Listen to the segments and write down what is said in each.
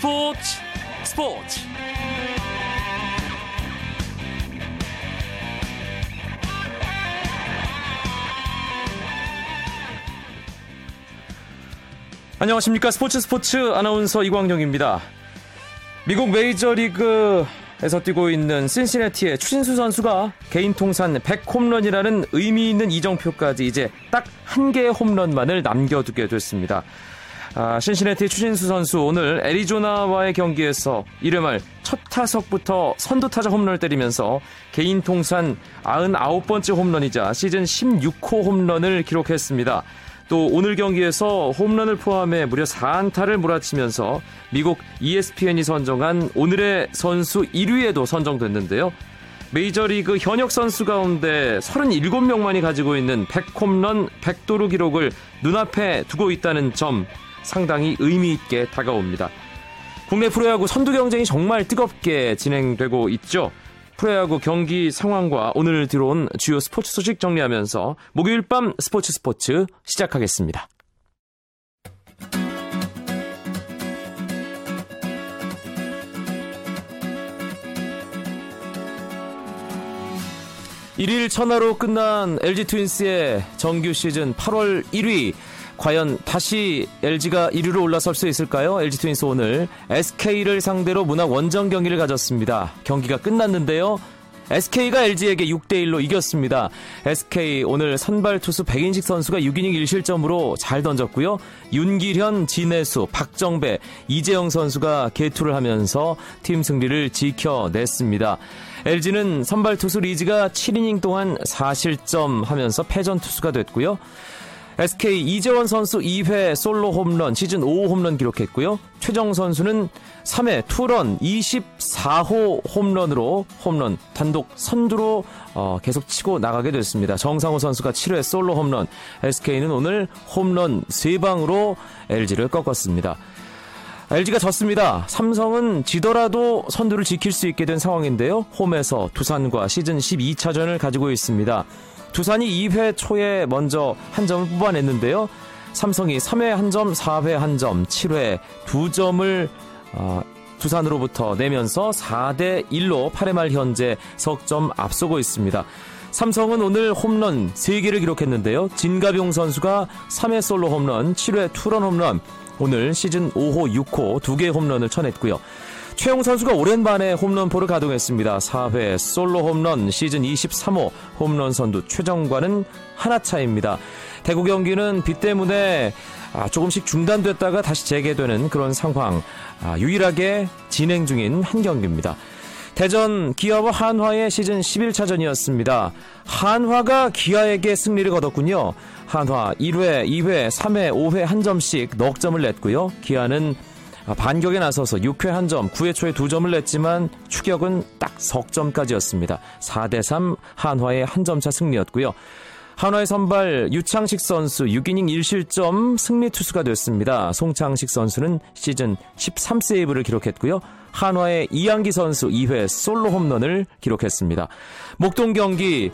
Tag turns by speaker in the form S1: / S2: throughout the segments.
S1: 스포츠 스포츠 안녕하십니까 스포츠 스포츠 아나운서 이광용입니다. 미국 메이저리그에서 뛰고 있는 신시내티의 추신수 선수가 개인 통산 100홈런이라는 의미 있는 이정표까지 이제 딱 한 개의 홈런만을 남겨두게 됐습니다. 아, 신시내티 추신수 선수 오늘 애리조나와의 경기에서 이름을 첫 타석부터 선두 타자 홈런을 때리면서 개인 통산 99번째 홈런이자 시즌 16호 홈런을 기록했습니다. 또 오늘 경기에서 홈런을 포함해 무려 4안타를 몰아치면서 미국 ESPN이 선정한 오늘의 선수 1위에도 선정됐는데요. 메이저리그 현역 선수 가운데 37명만이 가지고 있는 100홈런 100도루 기록을 눈앞에 두고 있다는 점 상당히 의미 있게 다가옵니다. 국내 프로야구 선두 경쟁이 정말 뜨겁게 진행되고 있죠. 프로야구 경기 상황과 오늘 들어온 주요 스포츠 소식 정리하면서 목요일 밤 스포츠 스포츠 시작하겠습니다. 일일 천하로 끝난 LG 트윈스의 정규 시즌 8월 1위 과연 다시 LG가 1위로 올라설 수 있을까요? LG 트윈스 오늘 SK를 상대로 문학 원정 경기를 가졌습니다. 경기가 끝났는데요. SK가 LG에게 6대1로 이겼습니다. SK 오늘 선발 투수 백인식 선수가 6이닝 1실점으로 잘 던졌고요. 윤기현, 진해수, 박정배, 이재영 선수가 개투를 하면서 팀 승리를 지켜냈습니다. LG는 선발 투수 리즈가 7이닝 동안 4실점 하면서 패전 투수가 됐고요. SK 이재원 선수 2회 솔로 홈런 시즌 5호 홈런 기록했고요. 최정 선수는 3회 투런 24호 홈런으로 홈런 단독 선두로 어, 계속 치고 나가게 됐습니다. 정상호 선수가 7회 솔로 홈런, SK는 오늘 홈런 3방으로 LG를 꺾었습니다. LG가 졌습니다. 삼성은 지더라도 선두를 지킬 수 있게 된 상황인데요. 홈에서 두산과 시즌 12차전을 가지고 있습니다. 두산이 2회 초에 먼저 한 점을 뽑아냈는데요. 삼성이 3회 한 점, 4회 한 점, 7회 두 점을 어, 두산으로부터 내면서 4대 1로 8회 말 현재 석점 앞서고 있습니다. 삼성은 오늘 홈런 3개를 기록했는데요. 진가병 선수가 3회 솔로 홈런, 7회 투런 홈런, 오늘 시즌 5호, 6호 2개 홈런을 쳐냈고요. 최용 선수가 오랜만에 홈런포를 가동했습니다. 4회 솔로 홈런 시즌 23호 홈런 선두 최정관은 하나 차입니다. 대구 경기는 비 때문에 아, 조금씩 중단됐다가 다시 재개되는 그런 상황 아, 유일하게 진행 중인 한 경기입니다. 대전 기아와 한화의 시즌 11차전이었습니다. 한화가 기아에게 승리를 거뒀군요. 한화 1회, 2회, 3회, 5회 한 점씩 넉 점을 냈고요. 기아는 아, 반격에 나서서 6회 한 점, 9회 초에 2점을 냈지만 추격은 딱 석점까지였습니다. 4대3 한화의 한 점차 승리였고요. 한화의 선발 유창식 선수 6이닝 1실점 승리 투수가 됐습니다. 송창식 선수는 시즌 13세이브를 기록했고요. 한화의 이양기 선수 2회 솔로 홈런을 기록했습니다. 목동 경기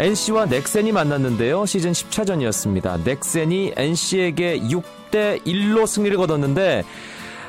S1: NC와 넥센이 만났는데요. 시즌 10차전이었습니다. 넥센이 NC에게 6대 1로 승리를 거뒀는데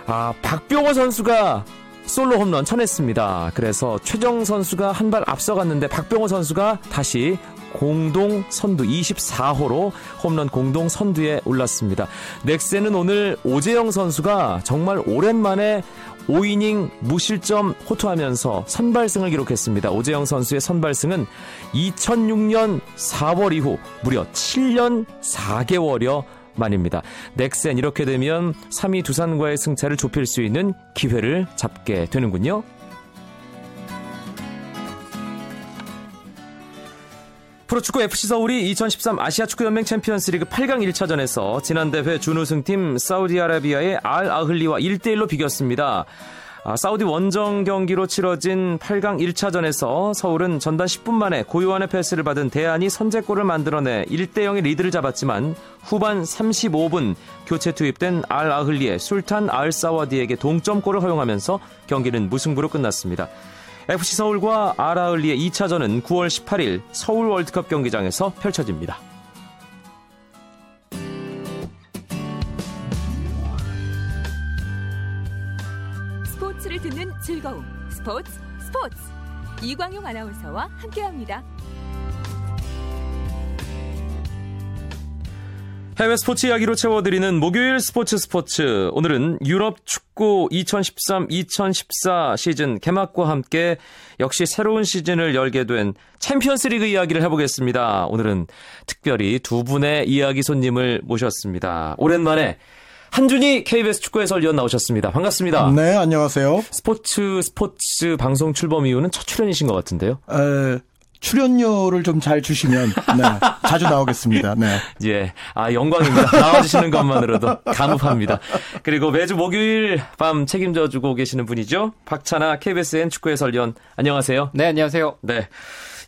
S1: 아, 박병호 선수가 솔로 홈런 쳐냈습니다. 그래서 최정 선수가 한 발 앞서갔는데 박병호 선수가 다시 공동 선두 24호로 홈런 공동 선두에 올랐습니다. 넥센은 오늘 오재영 선수가 정말 오랜만에 5이닝 무실점 호투하면서 선발승을 기록했습니다. 오재영 선수의 선발승은 2006년 4월 이후 무려 7년 4개월여 만입니다. 넥센 이렇게 되면 3위 두산과의 승차를 좁힐 수 있는 기회를 잡게 되는군요. 프로축구 FC 서울이 2013 아시아 축구연맹 챔피언스리그 8강 1차전에서 지난 대회 준우승팀 사우디아라비아의 알 아흘리와 1대1로 비겼습니다. 아, 사우디 원정 경기로 치러진 8강 1차전에서 서울은 전반 10분 만에 고요한의 패스를 받은 대안이 선제골을 만들어내 1대 0의 리드를 잡았지만 후반 35분 교체 투입된 알 아흘리의 술탄 알 사와디에게 동점골을 허용하면서 경기는 무승부로 끝났습니다. FC 서울과 알 아흘리의 2차전은 9월 18일 서울 월드컵 경기장에서 펼쳐집니다.
S2: 즐거움 스포츠 스포츠 이광용 아나운서와 함께합니다.
S1: 해외 스포츠 이야기로 채워드리는 목요일 스포츠 스포츠. 오늘은 유럽 축구 2013-2014 시즌 개막과 함께 역시 새로운 시즌을 열게 된 챔피언스 리그 이야기를 해보겠습니다. 오늘은 특별히 두 분의 이야기 손님을 모셨습니다. 오랜만에 한준희 KBS 축구 해설위원 나오셨습니다. 반갑습니다.
S3: 네, 안녕하세요.
S1: 스포츠 스포츠 방송 출범 이후는 첫 출연이신 것 같은데요.
S3: 에, 출연료를 좀 잘 주시면 네, 자주 나오겠습니다. 네.
S1: 예, 아 영광입니다. 나와주시는 것만으로도 감사합니다. 그리고 매주 목요일 밤 책임져 주고 계시는 분이죠. 박찬아 KBSN 축구 해설위원 안녕하세요.
S4: 네, 안녕하세요.
S1: 네.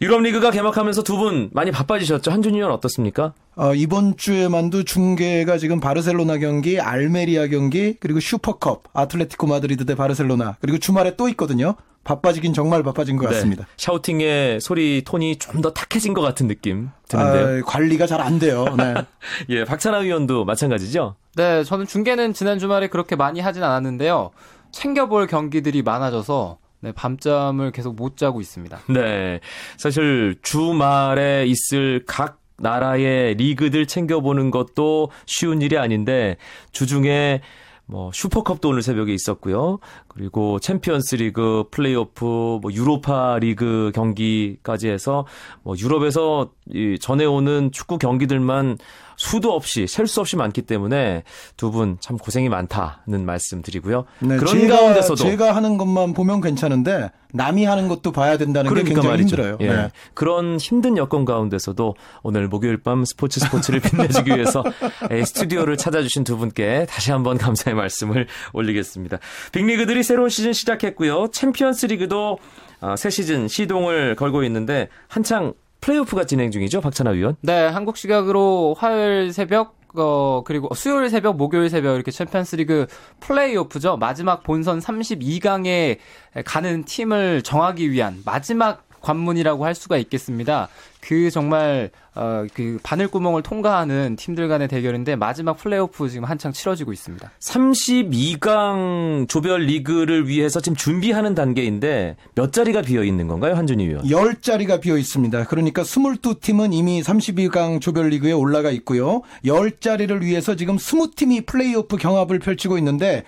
S1: 유럽 리그가 개막하면서 두 분 많이 바빠지셨죠? 한준희 의원 어떻습니까?
S3: 어, 이번 주에만도 중계가 지금 바르셀로나 경기, 알메리아 경기, 그리고 슈퍼컵, 아틀레티코 마드리드 대 바르셀로나, 그리고 주말에 또 있거든요. 바빠지긴 정말 바빠진 것
S1: 네.
S3: 같습니다.
S1: 샤우팅의 소리 톤이 좀 더 탁해진 것 같은 느낌 드는데요.
S3: 아, 관리가 잘 안 돼요. 네.
S1: 예, 박찬하 위원도 마찬가지죠?
S4: 네, 저는 중계는 지난 주말에 그렇게 많이 하진 않았는데요. 챙겨볼 경기들이 많아져서 네, 밤잠을 계속 못 자고 있습니다.
S1: 네. 사실 주말에 있을 각 나라의 리그들 챙겨보는 것도 쉬운 일이 아닌데 주중에 뭐 슈퍼컵도 오늘 새벽에 있었고요. 그리고 챔피언스 리그, 플레이오프, 뭐 유로파 리그 경기까지 해서 뭐 유럽에서 이 전해오는 축구 경기들만 수도 없이 셀 수 없이 많기 때문에 두 분 참 고생이 많다는 말씀 드리고요.
S3: 네,
S1: 그런
S3: 제가,
S1: 가운데서도
S3: 제가 하는 것만 보면 괜찮은데 남이 하는 것도 봐야 된다는 게 굉장히
S1: 말이죠.
S3: 힘들어요.
S1: 예.
S3: 네.
S1: 그런 힘든 여건 가운데서도 오늘 목요일 밤 스포츠 스포츠를 빛내주기 위해서 에, 스튜디오를 찾아주신 두 분께 다시 한번 감사의 말씀을 올리겠습니다. 빅리그들이 새로운 시즌 시작했고요. 챔피언스 리그도 아, 새 시즌 시동을 걸고 있는데 한창 플레이오프가 진행 중이죠, 박찬하 위원.
S4: 네, 한국 시각으로 화요일 새벽 어, 그리고 수요일 새벽, 목요일 새벽 이렇게 챔피언스 리그 플레이오프죠. 마지막 본선 32강에 가는 팀을 정하기 위한 마지막 관문이라고 할 수가 있겠습니다. 그 정말 어, 그 바늘구멍을 통과하는 팀들 간의 대결인데 마지막 플레이오프 지금 한창 치러지고 있습니다.
S1: 32강 조별 리그를 위해서 지금 준비하는 단계인데 몇 자리가 비어 있는 건가요, 한준희 위원?
S3: 10자리가 비어 있습니다. 그러니까 22팀은 이미 32강 조별 리그에 올라가 있고요. 10자리를 위해서 지금 20팀이 플레이오프 경합을 펼치고 있는데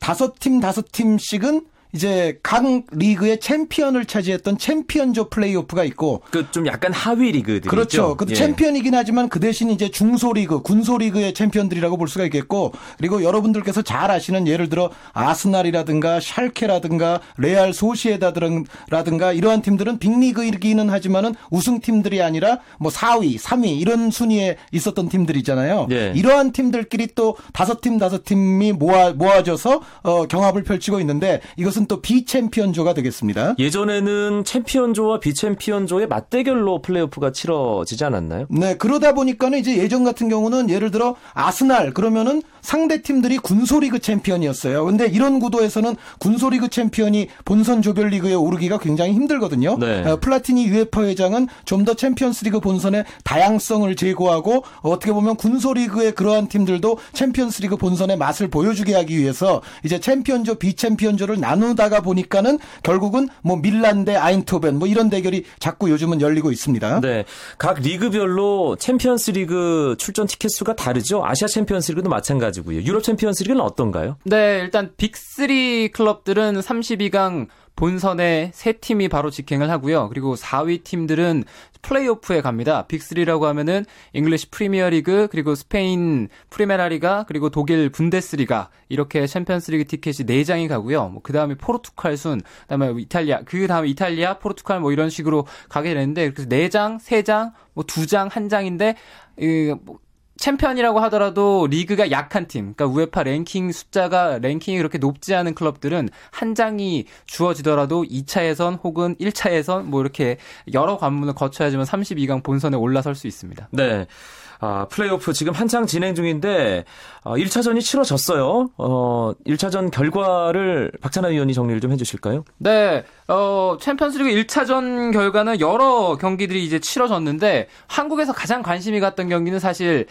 S3: 5팀 5팀씩은 이제 각 리그의 챔피언을 차지했던 챔피언조 플레이오프가 있고
S1: 그 좀 약간 하위 리그들이
S3: 그렇죠. 그
S1: 예.
S3: 챔피언이긴 하지만 그 대신 이제 중소리그, 군소리그의 챔피언들이라고 볼 수가 있겠고 그리고 여러분들께서 잘 아시는 예를 들어 아스날이라든가 샬케라든가 레알 소시에다라든가 이러한 팀들은 빅리그이기는 하지만은 우승팀들이 아니라 뭐 4위, 3위 이런 순위에 있었던 팀들이잖아요.
S1: 예.
S3: 이러한 팀들끼리 또 다섯 팀 다섯 팀이 모아 모아져서 어, 경합을 펼치고 있는데 이것은 또 비챔피언조가 되겠습니다.
S1: 예전에는 챔피언조와 비챔피언조의 맞대결로 플레이오프가 치러지지 않았나요?
S3: 네, 그러다 보니까는 이제 예전 같은 경우는 예를 들어 아스날 그러면은 상대 팀들이 군소리그 챔피언이었어요. 근데 이런 구도에서는 군소리그 챔피언이 본선 조별리그에 오르기가 굉장히 힘들거든요.
S1: 네.
S3: 어, 플라티니 UEFA 회장은 좀 더 챔피언스리그 본선의 다양성을 제고하고 어떻게 보면 군소리그의 그러한 팀들도 챔피언스리그 본선의 맛을 보여주게 하기 위해서 이제 챔피언조 비챔피언조를 나누다가 보니까는 결국은 뭐 밀란 대 아인토벤 뭐 이런 대결이 자꾸 요즘은 열리고 있습니다.
S1: 네. 각 리그별로 챔피언스 리그 출전 티켓 수가 다르죠? 아시아 챔피언스 리그도 마찬가지고요. 유럽 챔피언스 리그는 어떤가요?
S4: 네, 일단 빅3 클럽들은 32강 본선에 세 팀이 바로 직행을 하고요. 그리고 4위 팀들은 플레이오프에 갑니다. 빅3라고 하면은 잉글리시 프리미어리그, 그리고 스페인 프리메라리가, 그리고 독일 분데스리가 이렇게 챔피언스리그 티켓이 4장이 가고요. 뭐 그다음에 포르투갈 순, 그다음에 이탈리아, 그다음에 이탈리아, 포르투갈 뭐 이런 식으로 가게 되는데 그래서 4장, 3장, 뭐 2장, 1장인데 이 뭐, 챔피언이라고 하더라도 리그가 약한 팀, 그러니까 UEFA 랭킹 숫자가 랭킹이 그렇게 높지 않은 클럽들은 한 장이 주어지더라도 2차 예선 혹은 1차 예선 뭐 이렇게 여러 관문을 거쳐야지만 32강 본선에 올라설 수 있습니다.
S1: 네. 아, 플레이오프 지금 한창 진행 중인데, 어, 1차전이 치러졌어요. 어, 1차전 결과를 박찬하 위원이 정리를 좀 해주실까요?
S4: 네, 어, 챔피언스리그 1차전 결과는 여러 경기들이 이제 치러졌는데 한국에서 가장 관심이 갔던 경기는 사실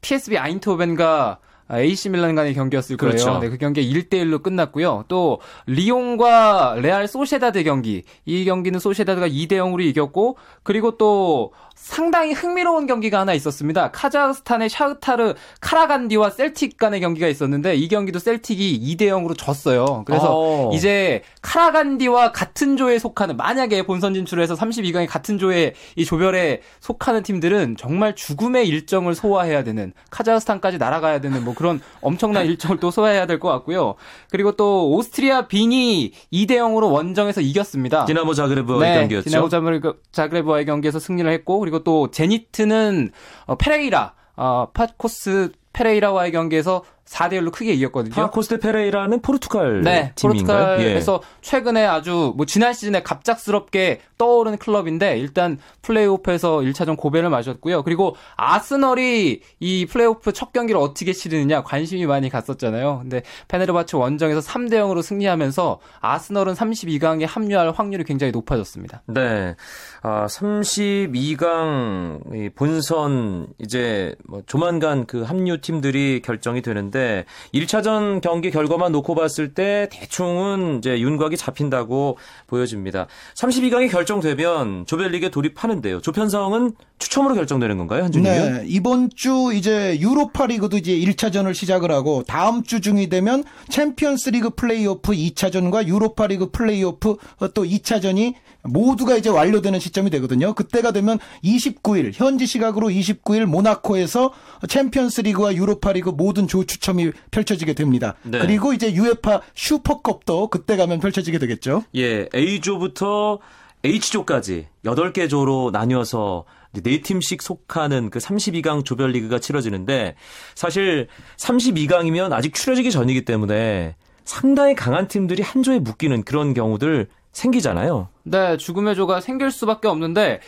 S4: PSV 아인토벤과 AC 밀란 간의 경기였을 거예요.
S1: 그렇죠.
S4: 네, 그 경기 1대 1로 끝났고요. 또 리옹과 레알 소시에다드 경기. 이 경기는 소시에다드가 2대 0으로 이겼고 그리고 또 상당히 흥미로운 경기가 하나 있었습니다. 카자흐스탄의 샤흐타르 카라간디와 셀틱 간의 경기가 있었는데 이 경기도 셀틱이 2대 0으로 졌어요. 그래서
S1: 어.
S4: 이제 카라간디와 같은 조에 속하는 만약에 본선 진출해서 32강에 같은 조에 이 조별에 속하는 팀들은 정말 죽음의 일정을 소화해야 되는 카자흐스탄까지 날아가야 되는 뭐 그런 엄청난 일정을 또 소화해야 될 것 같고요. 그리고 또 오스트리아 빈이 2대 0으로 원정에서 이겼습니다.
S1: 디나모 자그레브와의 경기였죠.
S4: 네, 디나모 자그레브- 자그레브와의 경기에서 승리를 했고 그리고 또 제니트는 어, 페레이라 어, 파코스 페레이라와의 경기에서 4대 1로 크게 이겼거든요.
S1: 파코스 데 페레이라는 포르투갈
S4: 네,
S1: 팀인가요?
S4: 포르투갈에서 최근에 아주 뭐 지난 시즌에 갑작스럽게 떠오른 클럽인데 일단 플레이오프에서 1차전 고배를 마셨고요. 그리고 아스널이 이 플레이오프 첫 경기를 어떻게 치르느냐 관심이 많이 갔었잖아요. 근데 페네르바체 원정에서 3대 0으로 승리하면서 아스널은 32강에 합류할 확률이 굉장히 높아졌습니다.
S1: 네. 아, 32강 본선 이제 뭐 조만간 그 합류 팀들이 결정이 되는데 1차전 경기 결과만 놓고 봤을 때 대충은 이제 윤곽이 잡힌다고 보여집니다. 32강이 결정되면 조별리그에 돌입하는데요. 조편성은 추첨으로 결정되는 건가요, 한준이 요
S3: 네, 이번 주 이제 유로파 리그도 이제 1차전을 시작을 하고 다음 주 중이 되면 챔피언스 리그 플레이오프 2차전과 유로파 리그 플레이오프 또 2차전이 모두가 이제 완료되는 시점이 되거든요. 그때가 되면 29일 현지 시각으로 29일 모나코에서 챔피언스 리그와 유로파 리그 모든 조 추첨이 펼쳐지게 됩니다.
S1: 네.
S3: 그리고 이제 UEFA 슈퍼컵도 그때 가면 펼쳐지게 되겠죠.
S1: 예, A조부터 H조까지 8개 조로 나뉘어서 네 팀씩 속하는 그 32강 조별리그가 치러지는데 사실 32강이면 아직 추려지기 전이기 때문에 상당히 강한 팀들이 한 조에 묶이는 그런 경우들 생기잖아요.
S4: 네, 죽음의 조가 생길 수밖에 없는데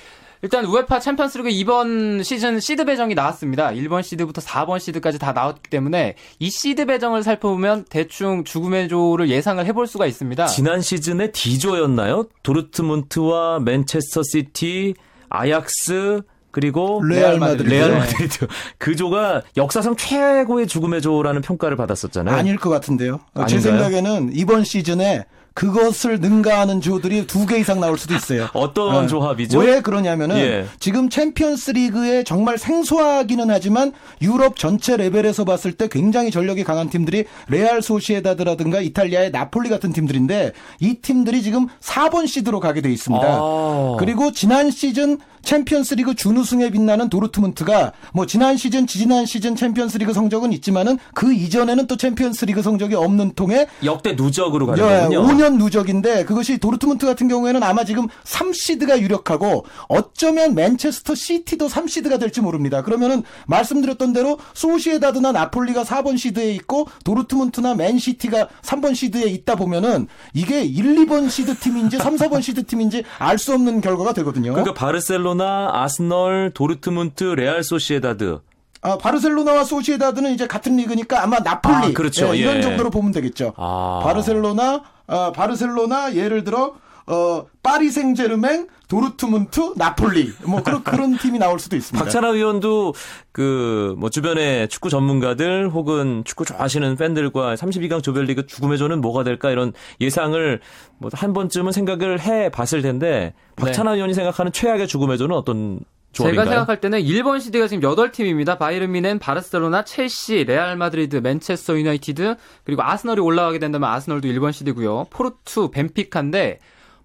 S4: 일단 우에파 챔피언스리그 이번 시즌 시드 배정이 나왔습니다. 1번 시드부터 4번 시드까지 다 나왔기 때문에 이 시드 배정을 살펴보면 대충 죽음의 조를 예상을 해볼 수가 있습니다.
S1: 지난 시즌에 D조였나요? 도르트문트와 맨체스터 시티, 아약스 그리고
S3: 레알 마드리드.
S1: 레알
S3: 네.
S1: 마드리드. 그 조가 역사상 최고의 죽음의 조라는 평가를 받았었잖아요.
S3: 아닐 것 같은데요. 어, 제
S1: 아닌가요?
S3: 생각에는 이번 시즌에 그것을 능가하는 조들이 두 개 이상 나올 수도 있어요.
S1: 어떤
S3: 어,
S1: 조합이죠?
S3: 왜 그러냐면은
S1: 예.
S3: 지금 챔피언스 리그에 정말 생소하기는 하지만 유럽 전체 레벨에서 봤을 때 굉장히 전력이 강한 팀들이 레알 소시에다드라든가 이탈리아의 나폴리 같은 팀들인데 이 팀들이 지금 4번 시드로 가게 돼 있습니다.
S1: 아.
S3: 그리고 지난 시즌 챔피언스 리그 준우승에 빛나는 도르트문트가 뭐 지난 시즌 지지난 시즌 챔피언스 리그 성적은 있지만은 그 이전에는 또 챔피언스 리그 성적이 없는 통에
S1: 역대 누적으로 가는
S3: 예,
S1: 거군요.
S3: 5년 누적인데 그것이 도르트문트 같은 경우에는 아마 지금 3시드가 유력하고 어쩌면 맨체스터 시티도 3시드가 될지 모릅니다. 그러면은 말씀드렸던 대로 소시에다드나 나폴리가 4번 시드에 있고 도르트문트나 맨시티가 3번 시드에 있다 보면은 이게 1, 2번 시드 팀인지 3, 4번 시드 팀인지 알 수 없는 결과가 되거든요.
S1: 그러니까 바르셀로나, 아스널, 도르트문트, 레알 소시에다드.
S3: 아, 바르셀로나와 소시에다드는 이제 같은 리그니까 아마 나폴리
S1: 아, 그렇죠.
S3: 예, 이런
S1: 예.
S3: 정도로 보면 되겠죠.
S1: 아.
S3: 바르셀로나 아, 바르셀로나 예를 들어 어 파리 생제르맹, 도르트문트, 나폴리 뭐 그런 그런 팀이 나올 수도 있습니다.
S1: 박찬하 위원도 그 뭐 주변의 축구 전문가들 혹은 축구 좋아하시는 팬들과 32강 조별리그 죽음의 조는 뭐가 될까 이런 예상을 뭐 한 번쯤은 생각을 해 봤을 텐데 박찬하 위원이 생각하는 최악의 죽음의 조는 어떤
S4: 제가 생각할 때는 1번 시드가 지금 8팀입니다. 바이에른 뮌헨, 바르셀로나, 첼시, 레알 마드리드, 맨체스터 유나이티드, 그리고 아스널이 올라가게 된다면 아스널도 1번 시드고요. 포르투, 벤피카인데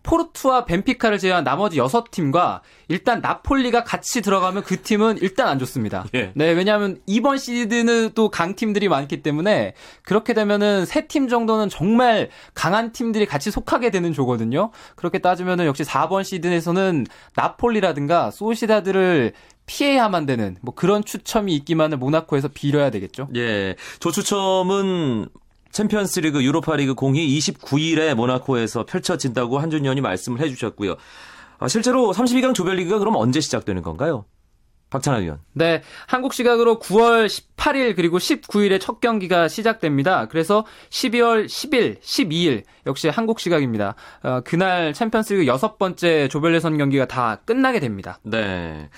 S4: 포르투와 벤피카를 제외한 나머지 6팀과 일단 나폴리가 같이 들어가면 그 팀은 일단 안 좋습니다.
S1: 예.
S4: 네, 왜냐하면 2번 시드는 또 강팀들이 많기 때문에 그렇게 되면은 세 팀 정도는 정말 강한 팀들이 같이 속하게 되는 조거든요. 그렇게 따지면은 역시 4번 시드에서는 나폴리라든가 소시다드를 피해야만 되는 뭐 그런 추첨이 있기만을 모나코에서 빌어야 되겠죠.
S1: 예. 조추첨은 챔피언스리그 유로파리그 공이 29일에 모나코에서 펼쳐진다고 한준 의원이 말씀을 해주셨고요. 아, 실제로 32강 조별리그가 그럼 언제 시작되는 건가요? 박찬하 위원.
S4: 네, 한국 시각으로 9월 18일 그리고 19일에 첫 경기가 시작됩니다. 그래서 12월 10일, 12일 역시 한국 시각입니다. 어, 그날 챔피언스리그 여섯 번째 조별 예선 경기가 다 끝나게 됩니다.
S1: 네.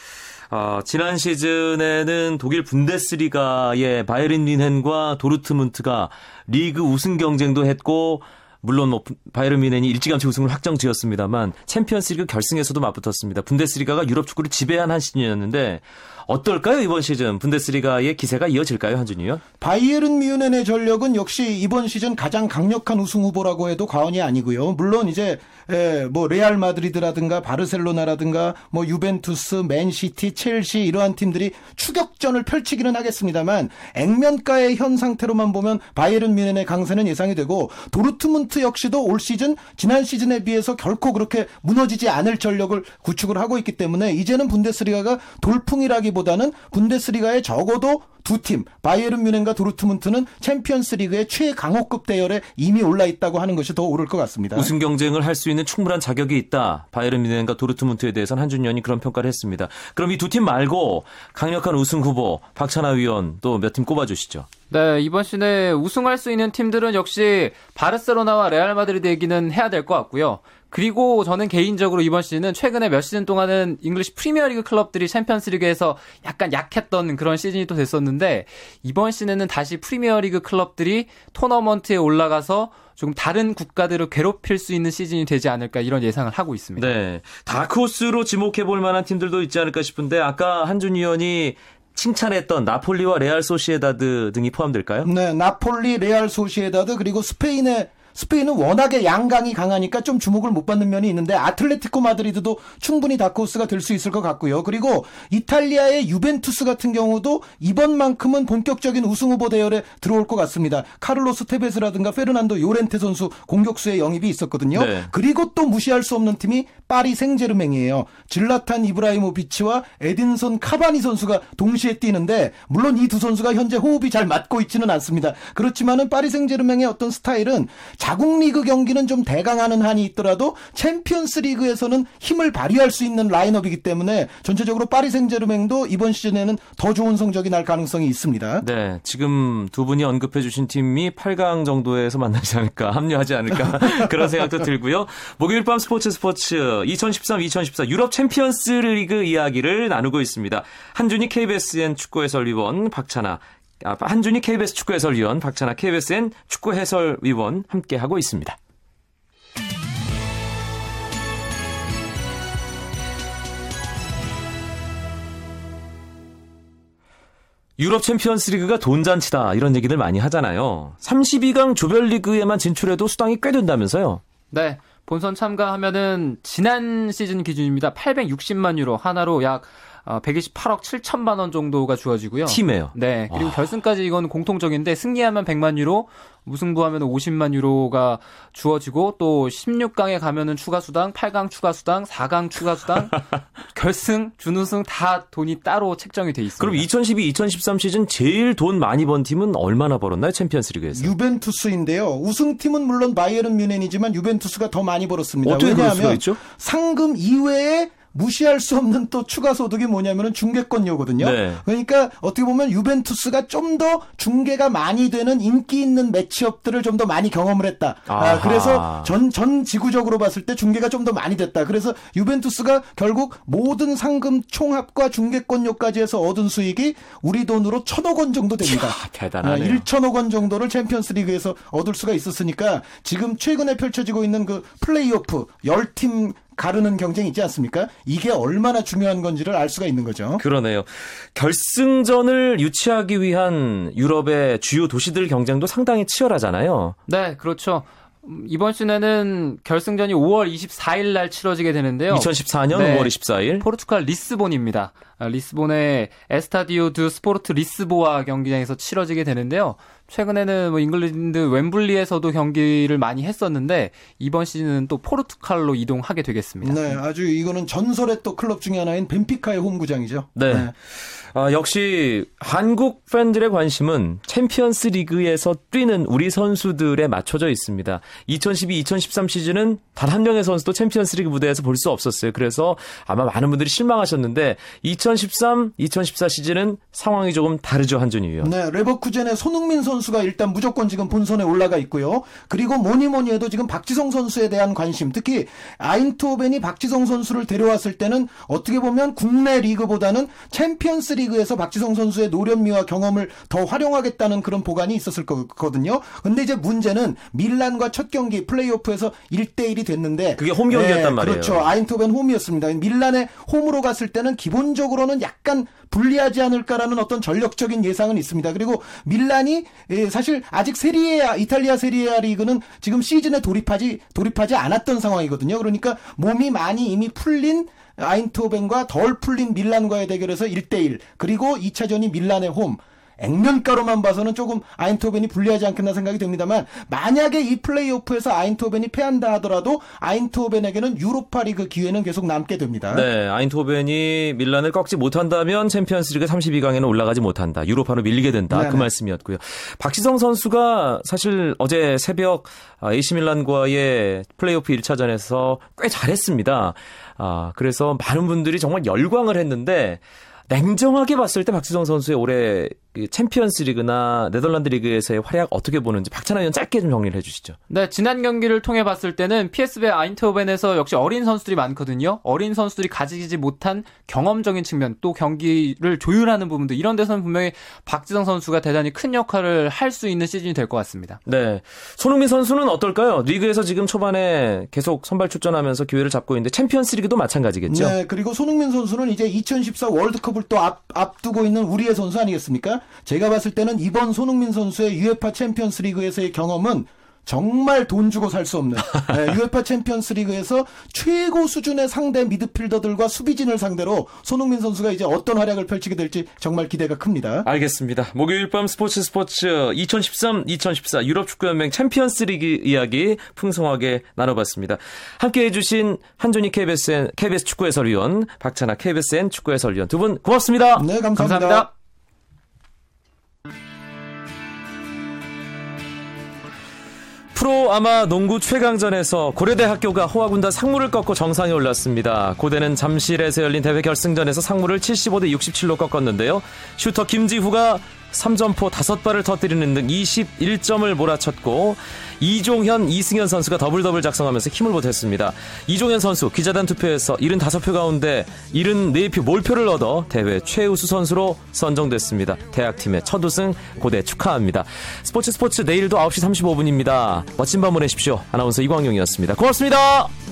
S1: 어, 지난 시즌에는 독일 분데스리가의 바이에른 뮌헨과 도르트문트가 리그 우승 경쟁도 했고 물론 뭐 바이에른 뮌헨이 일찌감치 우승을 확정 지었습니다만 챔피언스리그 결승에서도 맞붙었습니다. 분데스리가가 유럽 축구를 지배한 한 시즌이었는데 어떨까요 이번 시즌 분데스리가의 기세가 이어질까요 한준희 위원?
S3: 바이에른 뮌헨의 전력은 역시 이번 시즌 가장 강력한 우승 후보라고 해도 과언이 아니고요. 물론 이제 에, 뭐 레알 마드리드라든가 바르셀로나라든가 뭐 유벤투스, 맨시티, 첼시 이러한 팀들이 추격전을 펼치기는 하겠습니다만 액면가의 현 상태로만 보면 바이에른 뮌헨의 강세는 예상이 되고 도르트문트 역시도 올 시즌 지난 시즌에 비해서 결코 그렇게 무너지지 않을 전력을 구축을 하고 있기 때문에 이제는 분데스리가가 돌풍이라기 보다는 분데스리가에 적어도 두 팀, 바이에른 뮌헨과 도르트문트는 챔피언스 리그의 최강호급 대열에 이미 올라 있다고 하는 것이 더 옳을 것 같습니다.
S1: 우승 경쟁을 할 수 있는 충분한 자격이 있다. 바이에른 뮌헨과 도르트문트에 대해서는 한준희 위원이 그런 평가를 했습니다. 그럼 이 두 팀 말고 강력한 우승 후보 박찬하 위원 또 몇 팀 꼽아주시죠.
S4: 네, 이번 시즌에 우승할 수 있는 팀들은 역시 바르셀로나와 레알 마드리드 얘기는 해야 될 것 같고요. 그리고 저는 개인적으로 이번 시즌은 최근에 몇 시즌 동안은 잉글리시 프리미어리그 클럽들이 챔피언스리그에서 약간 약했던 그런 시즌이 또 됐었는데 이번 시즌에는 다시 프리미어리그 클럽들이 토너먼트에 올라가서 좀 다른 국가들을 괴롭힐 수 있는 시즌이 되지 않을까 이런 예상을 하고 있습니다.
S1: 네. 다크호스로 지목해 볼 만한 팀들도 있지 않을까 싶은데 아까 한준희 위원이 칭찬했던 나폴리와 레알 소시에다드 등이 포함될까요?
S3: 네, 나폴리, 레알 소시에다드 그리고 스페인의 스페인은 워낙에 양강이 강하니까 좀 주목을 못 받는 면이 있는데 아틀레티코 마드리드도 충분히 다크호스가 될 수 있을 것 같고요. 그리고 이탈리아의 유벤투스 같은 경우도 이번만큼은 본격적인 우승 후보 대열에 들어올 것 같습니다. 카를로스 테베스라든가 페르난도 요렌테 선수 공격수의 영입이 있었거든요.
S1: 네.
S3: 그리고 또 무시할 수 없는 팀이 파리 생제르맹이에요. 즐라탄 이브라이모비치와 에딘손 카바니 선수가 동시에 뛰는데 물론 이 두 선수가 현재 호흡이 잘 맞고 있지는 않습니다. 그렇지만은 파리 생제르맹의 어떤 스타일은 자국 리그 경기는 좀 대강하는 한이 있더라도 챔피언스 리그에서는 힘을 발휘할 수 있는 라인업이기 때문에 전체적으로 파리 생제르맹도 이번 시즌에는 더 좋은 성적이 날 가능성이 있습니다.
S1: 네, 지금 두 분이 언급해 주신 팀이 8강 정도에서 만나지 않을까, 합류하지 않을까 그런 생각도 들고요. 목요일 밤 스포츠 스포츠 2013-2014 유럽 챔피언스 리그 이야기를 나누고 있습니다. 한준희 KBSN 축구 해설위원 박찬하 아, 한준희 KBS 축구 해설위원 박찬하 KBSN 축구 해설위원 함께 하고 있습니다. 유럽 챔피언스 리그가 돈잔치다 이런 얘기들 많이 하잖아요. 32강 조별리그에만 진출해도 수당이 꽤 된다면서요.
S4: 네. 본선 참가하면은 지난 시즌 기준입니다. 860만 유로 하나로 약 128억 7천만 원 정도가 주어지고요.
S1: 팀에요.
S4: 네. 그리고 결승까지 이건 공통적인데 승리하면 100만 유로, 무승부하면 50만 유로가 주어지고 또 16강에 가면은 추가 수당, 8강 추가 수당, 4강 추가 수당, 결승, 준우승 다 돈이 따로 책정이 돼 있습니다.
S1: 그럼 2012-2013 시즌 제일 돈 많이 번 팀은 얼마나 벌었나요? 챔피언스리그에서?
S3: 유벤투스인데요. 우승팀은 물론 바이에른 뮌헨이지만 유벤투스가 더 많이 벌었습니다.
S1: 어떻게 그럴 수가
S3: 왜냐하면
S1: 있죠?
S3: 상금 이외에 무시할 수 없는 또 추가 소득이 뭐냐면은 중계권료거든요.
S1: 네.
S3: 그러니까 어떻게 보면 유벤투스가 좀 더 중계가 많이 되는 인기 있는 매치업들을 좀 더 많이 경험을 했다. 아. 그래서 전, 전 지구적으로 봤을 때 중계가 좀 더 많이 됐다. 그래서 유벤투스가 결국 모든 상금 총합과 중계권료까지 해서 얻은 수익이 우리 돈으로 천억 원 정도 됩니다.
S1: 아, 대단하네요.
S3: 1천억 원 정도를 챔피언스 리그에서 얻을 수가 있었으니까 지금 최근에 펼쳐지고 있는 그 플레이오프 10팀 가르는 경쟁이 있지 않습니까? 이게 얼마나 중요한 건지를 알 수가 있는 거죠.
S1: 그러네요. 결승전을 유치하기 위한 유럽의 주요 도시들 경쟁도 상당히 치열하잖아요.
S4: 네, 그렇죠. 음, 이번 시즌에는 결승전이 5월 24일 날 치러지게 되는데요.
S1: 2014년
S4: 네.
S1: 5월 24일.
S4: 포르투갈 리스본입니다. 아, 리스본의 에스타디오 드 스포르트 리스보아 경기장에서 치러지게 되는데요. 최근에는 뭐 잉글랜드 웸블리에서도 경기를 많이 했었는데 이번 시즌은 또 포르투갈로 이동하게 되겠습니다.
S3: 네, 아주 이거는 전설의 또 클럽 중에 하나인 벤피카의 홈구장이죠.
S1: 네. 아, 역시 한국 팬들의 관심은 챔피언스 리그에서 뛰는 우리 선수들에 맞춰져 있습니다. 2012-2013 시즌은 단 한 명의 선수도 챔피언스 리그 무대에서 볼 수 없었어요. 그래서 아마 많은 분들이 실망하셨는데 2013-2014 시즌은 상황이 조금 다르죠, 한준희 위원.
S3: 네, 레버쿠젠의 손흥민 선수가 일단 무조건 지금 본선에 올라가 있고요. 그리고 뭐니 뭐니 해도 지금 박지성 선수에 대한 관심, 특히 아인토벤이 박지성 선수를 데려왔을 때는 어떻게 보면 국내 리그보다는 챔피언스 리그에서 박지성 선수의 노련미와 경험을 더 활용하겠다는 그런 복안이 있었을 거거든요. 근데 이제 문제는 밀란과 첫 경기 플레이오프에서 1대1이 됐는데
S1: 그게 홈 경기였단
S3: 네,
S1: 말이에요.
S3: 그렇죠. 아인토벤 홈이었습니다. 밀란의 홈으로 갔을 때는 기본적으로는 약간 불리하지 않을까라는 어떤 전력적인 예상은 있습니다. 그리고 밀란이 예, 사실 아직 세리에 이탈리아 세리에 A 리그는 지금 시즌에 돌입하지 돌입하지 않았던 상황이거든요. 그러니까 몸이 많이 이미 풀린 아인토벤과 덜 풀린 밀란과의 대결에서 1대1 그리고 2차전이 밀란의 홈 액면가로만 봐서는 조금 아인토벤이 불리하지 않겠나 생각이 듭니다만 만약에 이 플레이오프에서 아인토벤이 패한다 하더라도 아인토벤에게는 유로파리그 기회는 계속 남게 됩니다.
S1: 네, 아인토벤이 밀란을 꺾지 못한다면 챔피언스리그 32강에는 올라가지 못한다. 유로파로 밀리게 된다.
S3: 네네.
S1: 그 말씀이었고요. 박지성 선수가 사실 어제 새벽 AC 밀란과의 플레이오프 1차전에서 꽤 잘했습니다. 아, 그래서 많은 분들이 정말 열광을 했는데 냉정하게 봤을 때 박지성 선수의 올해 그 챔피언스 리그나 네덜란드 리그에서의 활약 어떻게 보는지 박찬하 위원 짧게 좀 정리를 해주시죠.
S4: 네, 지난 경기를 통해 봤을 때는 PSV 아인트호벤에서 역시 어린 선수들이 많거든요. 어린 선수들이 가지지 못한 경험적인 측면, 또 경기를 조율하는 부분들 이런 데서는 분명히 박지성 선수가 대단히 큰 역할을 할 수 있는 시즌이 될 것 같습니다.
S1: 네. 손흥민 선수는 어떨까요? 리그에서 지금 초반에 계속 선발 출전하면서 기회를 잡고 있는데 챔피언스 리그도 마찬가지겠죠?
S3: 네, 그리고 손흥민 선수는 이제 2014 월드컵을 또 앞, 앞두고 있는 우리의 선수 아니겠습니까? 제가 봤을 때는 이번 손흥민 선수의 UEFA 챔피언스 리그에서의 경험은 정말 돈 주고 살 수 없는 네, UEFA 챔피언스 리그에서 최고 수준의 상대 미드필더들과 수비진을 상대로 손흥민 선수가 이제 어떤 활약을 펼치게 될지 정말 기대가 큽니다.
S1: 알겠습니다. 목요일 밤 스포츠 스포츠 2013-2014 유럽 축구연맹 챔피언스 리그 이야기 풍성하게 나눠봤습니다. 함께 해 주신 한준희 KBSN, KBS 축구 해설위원, 박찬하 KBSN 축구 해설위원 두 분 고맙습니다.
S3: 네, 감사합니다.
S4: 감사합니다.
S1: 프로 아마 농구 최강전에서 고려대학교가 호화군단 상무를 꺾고 정상에 올랐습니다. 고대는 잠실에서 열린 대회 결승전에서 상무를 75대 67로 꺾었는데요. 슈터 김지후가 3점포 5발을 터뜨리는 등 21점을 몰아쳤고 이종현, 이승현 선수가 더블 더블 작성하면서 힘을 보탰습니다. 이종현 선수 기자단 투표에서 75표 가운데 74표 몰표를 얻어 대회 최우수 선수로 선정됐습니다. 대학팀의 첫 우승 고대 축하합니다. 스포츠 스포츠 내일도 9시 35분입니다. 멋진 밤 보내십시오. 아나운서 이광용이었습니다. 고맙습니다.